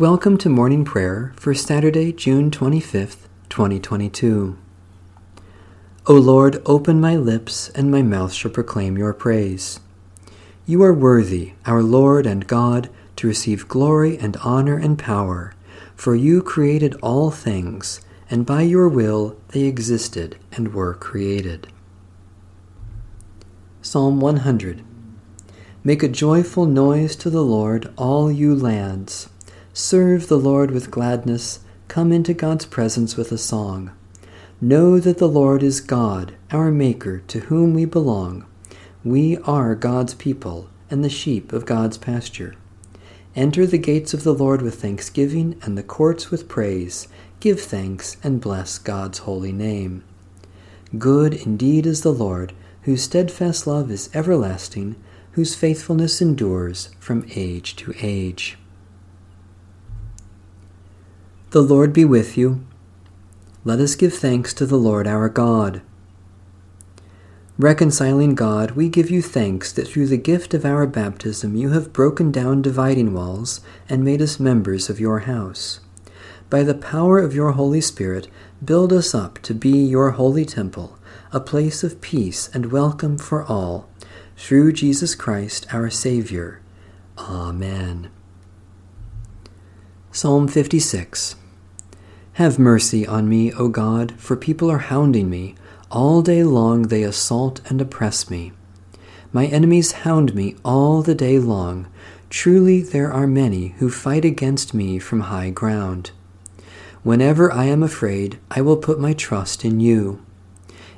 Welcome to morning prayer for Saturday, June 25th, 2022. O Lord, open my lips, and my mouth shall proclaim your praise. You are worthy, our Lord and God, to receive glory and honor and power, for you created all things, and by your will they existed and were created. Psalm 100 Make a joyful noise to the Lord, all you lands. Serve the Lord with gladness. Come into God's presence with a song. Know that the Lord is God, our Maker, to whom we belong. We are God's people and the sheep of God's pasture. Enter the gates of the Lord with thanksgiving and the courts with praise. Give thanks and bless God's holy name. Good indeed is the Lord, whose steadfast love is everlasting, whose faithfulness endures from age to age. The Lord be with you. Let us give thanks to the Lord our God. Reconciling God, we give you thanks that through the gift of our baptism you have broken down dividing walls and made us members of your house. By the power of your Holy Spirit, build us up to be your holy temple, a place of peace and welcome for all, through Jesus Christ our Savior. Amen. Psalm 56 have mercy on me, O God, for people are hounding me. All day long they assault and oppress me. My enemies hound me all the day long. Truly there are many who fight against me from high ground. Whenever I am afraid, I will put my trust in you.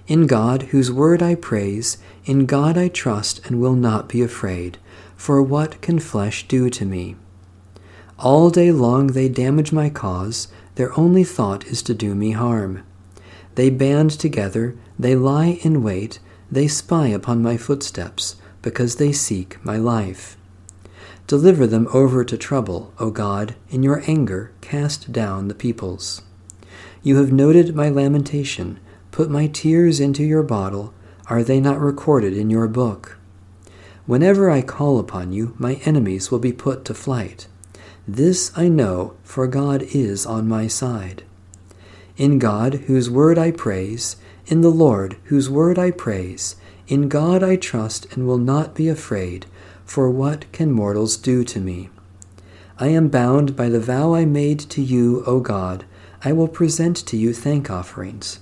In God, whose word I praise, in God I trust and will not be afraid. For what can flesh do to me? All day long they damage my cause. Their only thought is to do me harm. They band together, they lie in wait, they spy upon my footsteps, because they seek my life. Deliver them over to trouble, O God, in your anger cast down the peoples. You have noted my lamentation, put my tears into your bottle, are they not recorded in your book? Whenever I call upon you, my enemies will be put to flight. This I know, for God is on my side. In God, whose word I praise, in the Lord, whose word I praise, in God I trust and will not be afraid, for what can mortals do to me? I am bound by the vow I made to you, O God. I will present to you thank offerings.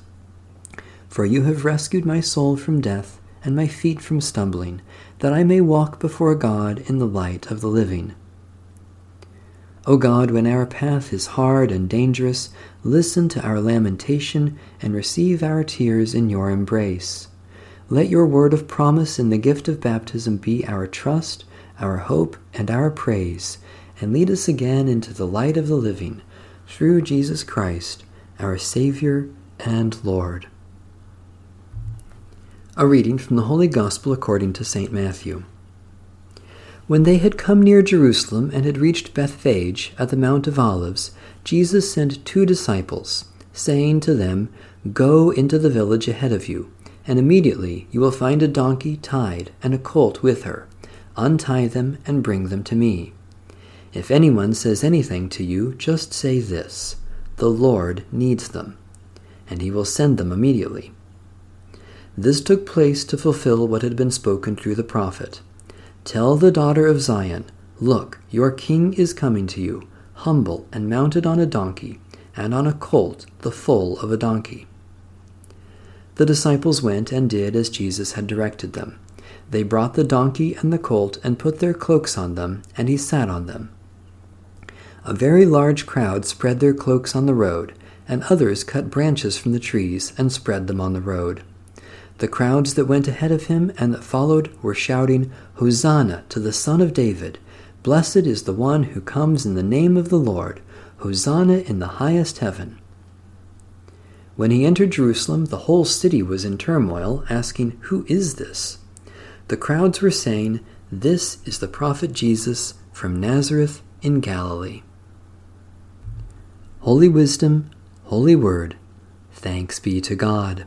For you have rescued my soul from death and my feet from stumbling, that I may walk before God in the light of the living. O God, when our path is hard and dangerous, listen to our lamentation and receive our tears in your embrace. Let your word of promise in the gift of baptism be our trust, our hope, and our praise, and lead us again into the light of the living, through Jesus Christ, our Savior and Lord. A reading from the Holy Gospel according to St. Matthew. When they had come near Jerusalem and had reached Bethphage at the Mount of Olives, Jesus sent two disciples, saying to them, Go into the village ahead of you, and immediately you will find a donkey tied and a colt with her. Untie them and bring them to me. If anyone says anything to you, just say this The Lord needs them, and he will send them immediately. This took place to fulfill what had been spoken through the prophet. Tell the daughter of Zion, Look, your king is coming to you, humble and mounted on a donkey, and on a colt, the foal of a donkey. The disciples went and did as Jesus had directed them. They brought the donkey and the colt and put their cloaks on them, and he sat on them. A very large crowd spread their cloaks on the road, and others cut branches from the trees and spread them on the road. The crowds that went ahead of him and that followed were shouting, Hosanna to the Son of David! Blessed is the one who comes in the name of the Lord! Hosanna in the highest heaven! When he entered Jerusalem, the whole city was in turmoil, asking, Who is this? The crowds were saying, This is the prophet Jesus from Nazareth in Galilee. Holy Wisdom, Holy Word, thanks be to God.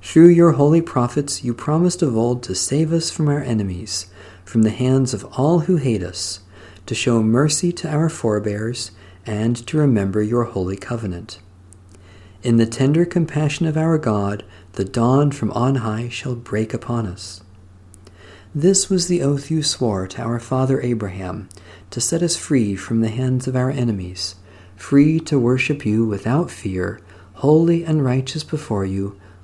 Through your holy prophets, you promised of old to save us from our enemies from the hands of all who hate us, to show mercy to our forebears, and to remember your holy covenant. In the tender compassion of our God, the dawn from on high shall break upon us. This was the oath you swore to our father Abraham, to set us free from the hands of our enemies, free to worship you without fear, holy and righteous before you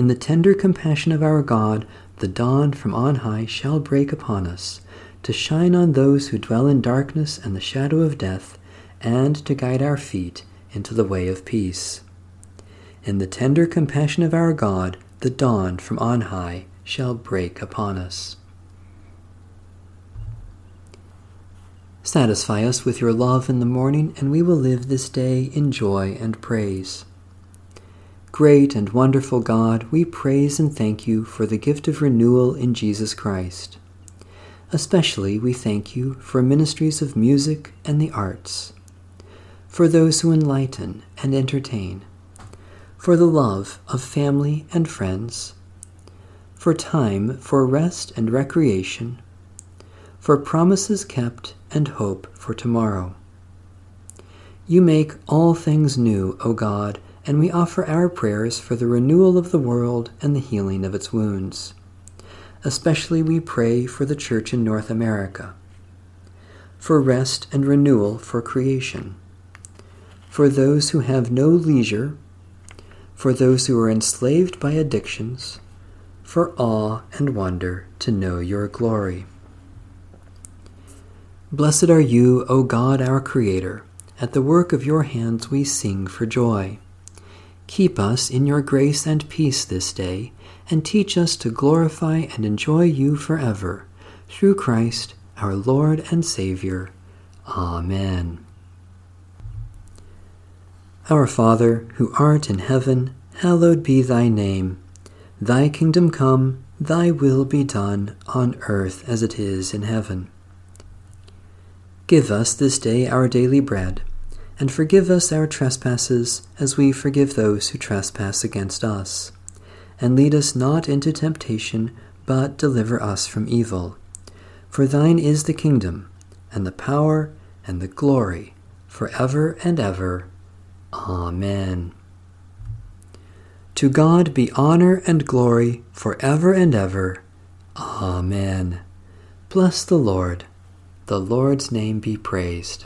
In the tender compassion of our God, the dawn from on high shall break upon us, to shine on those who dwell in darkness and the shadow of death, and to guide our feet into the way of peace. In the tender compassion of our God, the dawn from on high shall break upon us. Satisfy us with your love in the morning, and we will live this day in joy and praise. Great and wonderful God, we praise and thank you for the gift of renewal in Jesus Christ. Especially we thank you for ministries of music and the arts, for those who enlighten and entertain, for the love of family and friends, for time for rest and recreation, for promises kept and hope for tomorrow. You make all things new, O God, and we offer our prayers for the renewal of the world and the healing of its wounds. Especially we pray for the Church in North America, for rest and renewal for creation, for those who have no leisure, for those who are enslaved by addictions, for awe and wonder to know your glory. Blessed are you, O God our Creator. At the work of your hands we sing for joy. Keep us in your grace and peace this day, and teach us to glorify and enjoy you forever. Through Christ, our Lord and Savior. Amen. Our Father, who art in heaven, hallowed be thy name. Thy kingdom come, thy will be done, on earth as it is in heaven. Give us this day our daily bread and forgive us our trespasses as we forgive those who trespass against us. And lead us not into temptation, but deliver us from evil. For thine is the kingdom, and the power, and the glory, for ever and ever. Amen. To God be honor and glory for ever and ever. Amen. Bless the Lord. The Lord's name be praised.